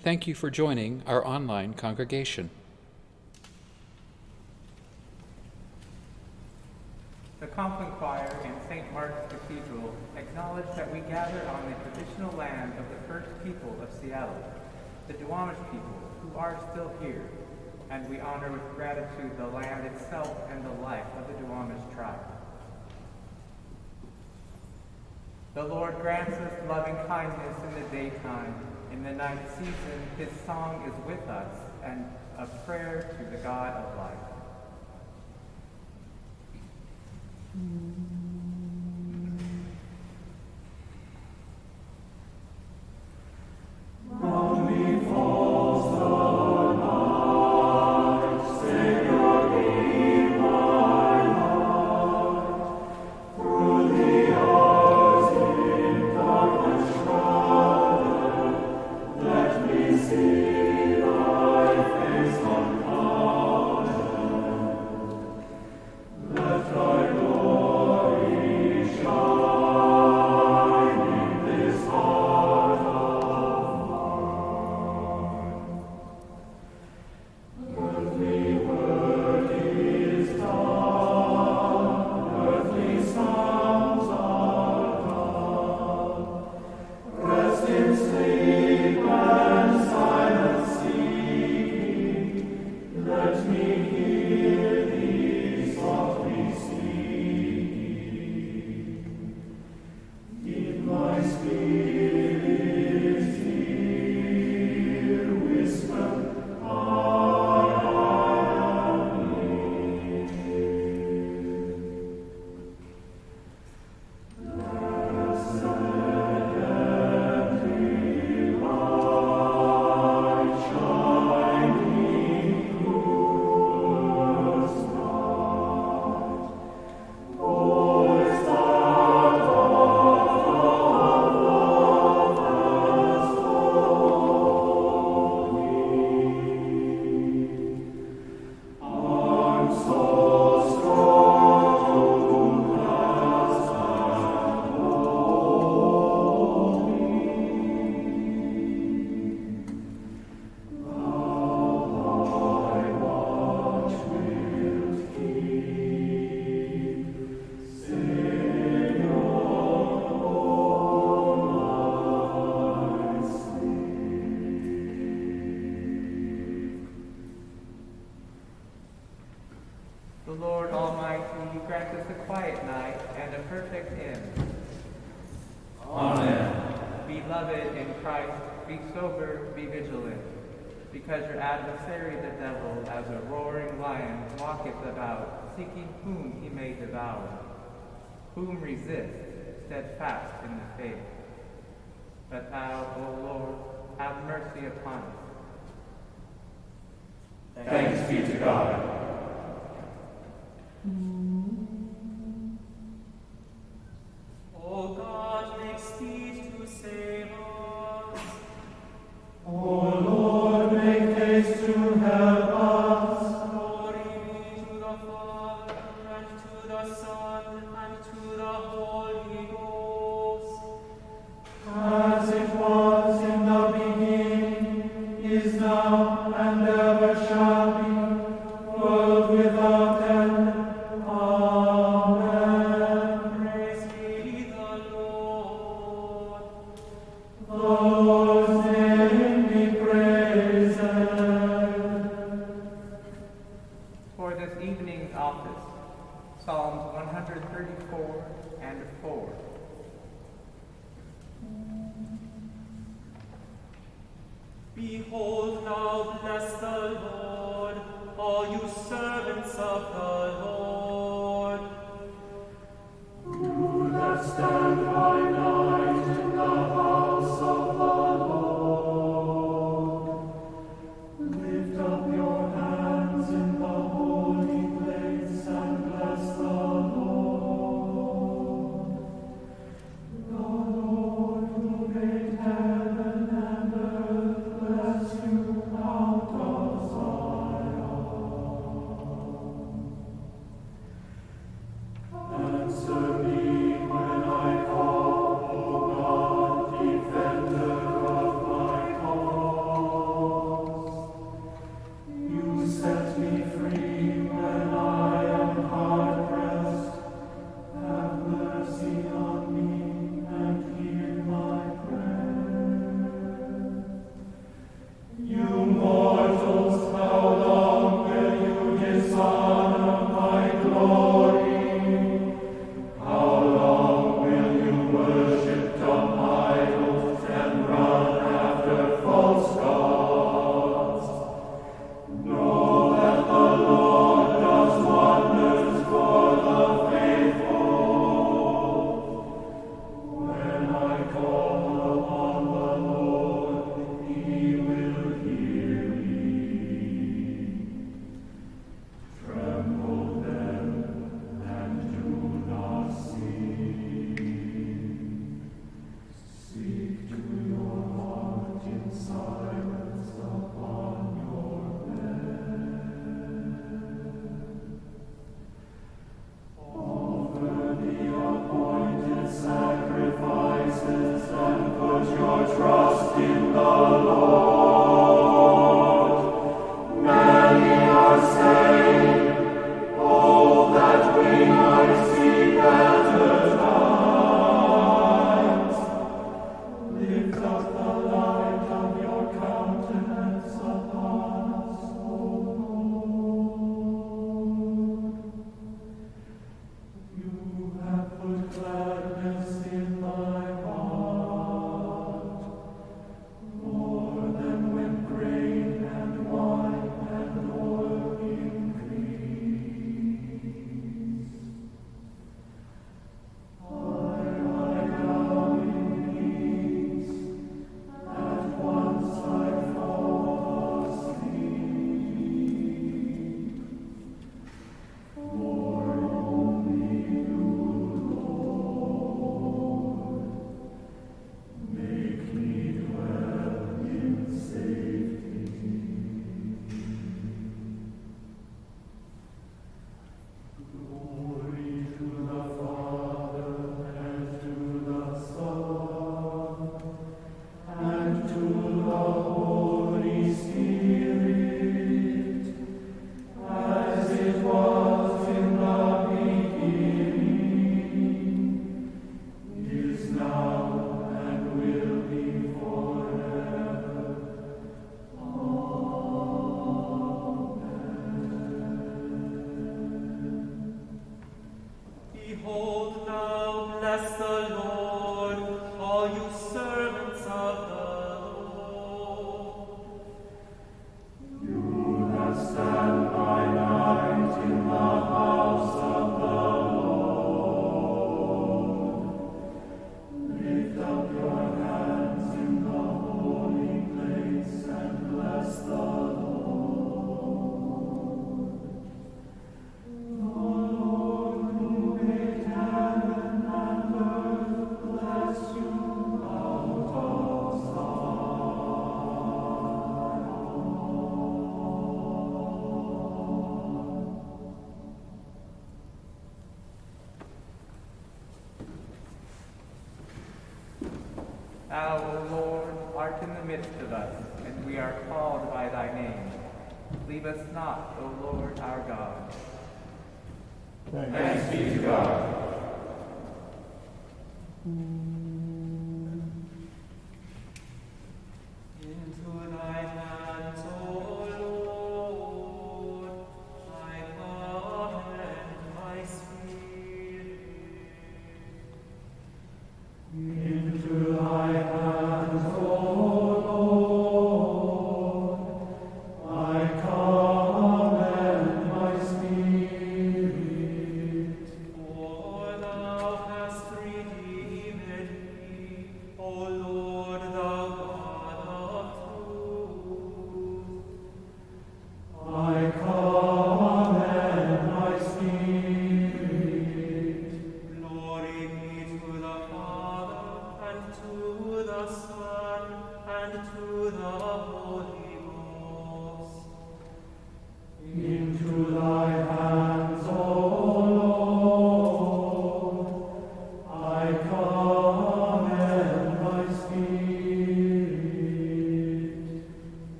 Thank you for joining our online congregation. The Compline Choir in St. Mark's Cathedral acknowledge that we gather on the traditional land of the first people of Seattle, the Duwamish people, who are still here, and we honor with gratitude the land itself and the life of the Duwamish tribe. The Lord grants us loving kindness in the daytime. In the night season, his song is with us and a prayer to the God of life. The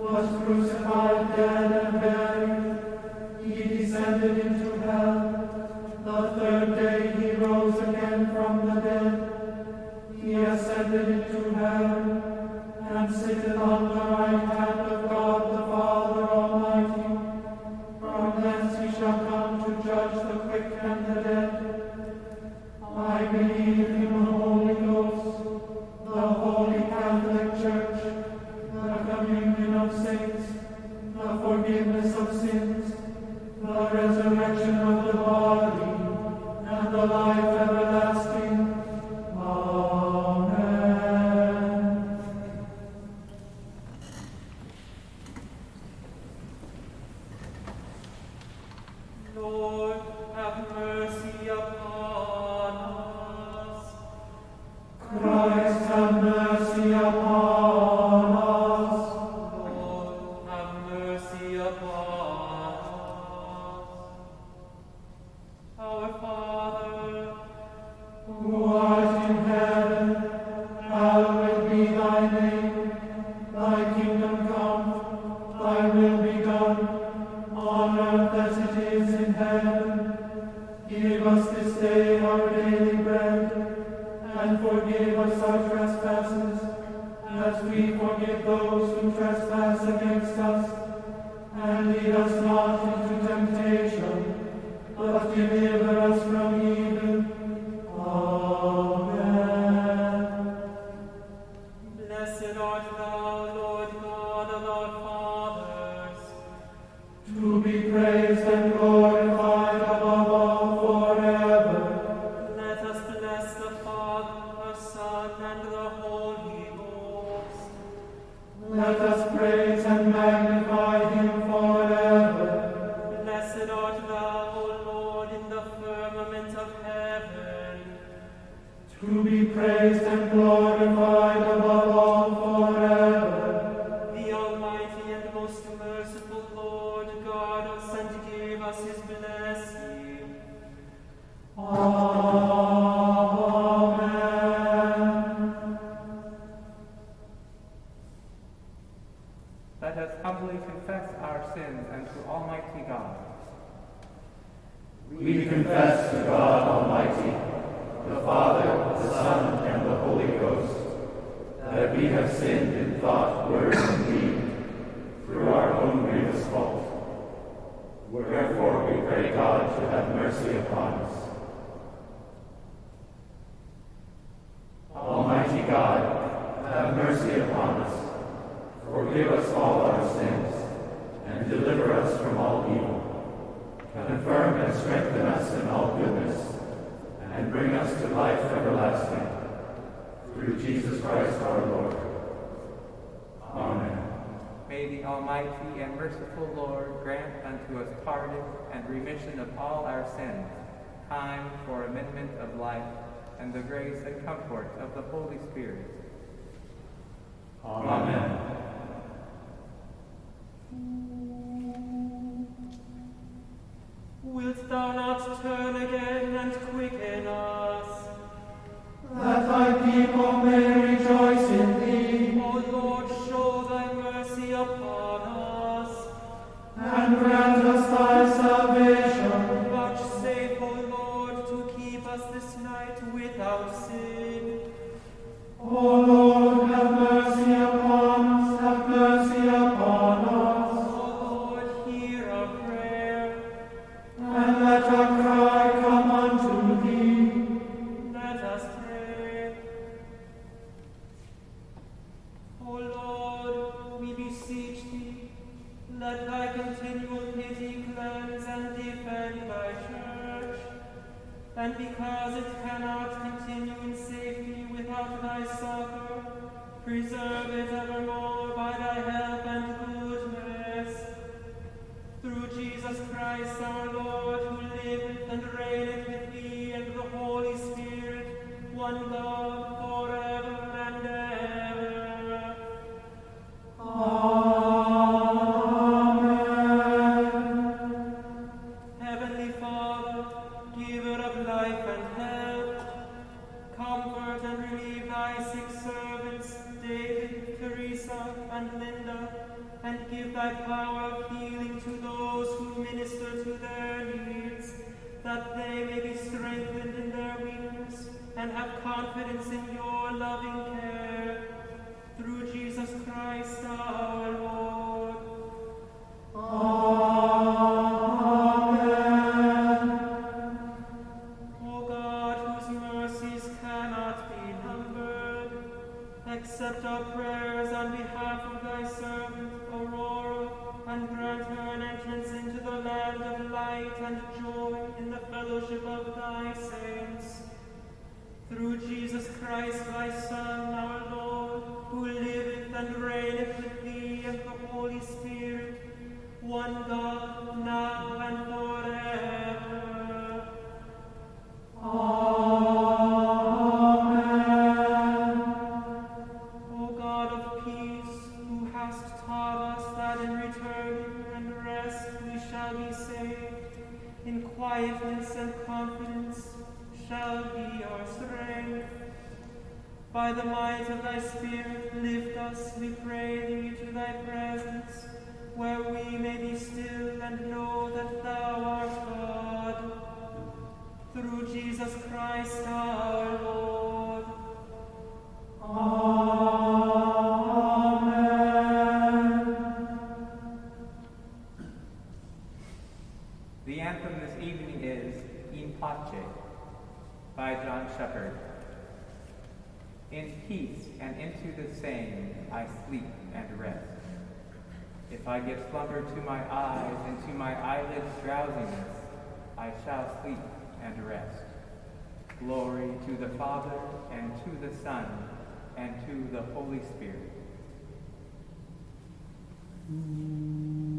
was crucified, let us have mercy upon us. Forgive us all our sins, and deliver us from all evil. Confirm and strengthen us in all goodness, and bring us to life everlasting. Through Jesus Christ our Lord. Amen. May the Almighty and merciful Lord grant unto us pardon and remission of all our sins, time for amendment of life, and the grace and comfort of the Holy Spirit Amen. Wilt thou not turn again and quicken us, that thy people may and Linda, and give thy power of healing to those who minister to their needs, that they may be strengthened in their weakness and have confidence in your loving care. Through Jesus Christ our Lord. to the Father, and to the Son, and to the Holy Spirit. Mm.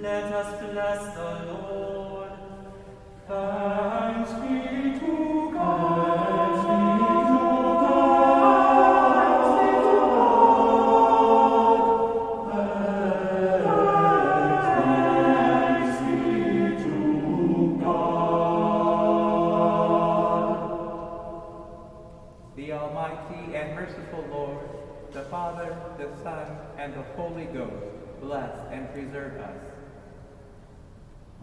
Let us bless the Lord. Thanks be to God. Thanks be Father, the Son, and the Holy Ghost, bless and preserve us.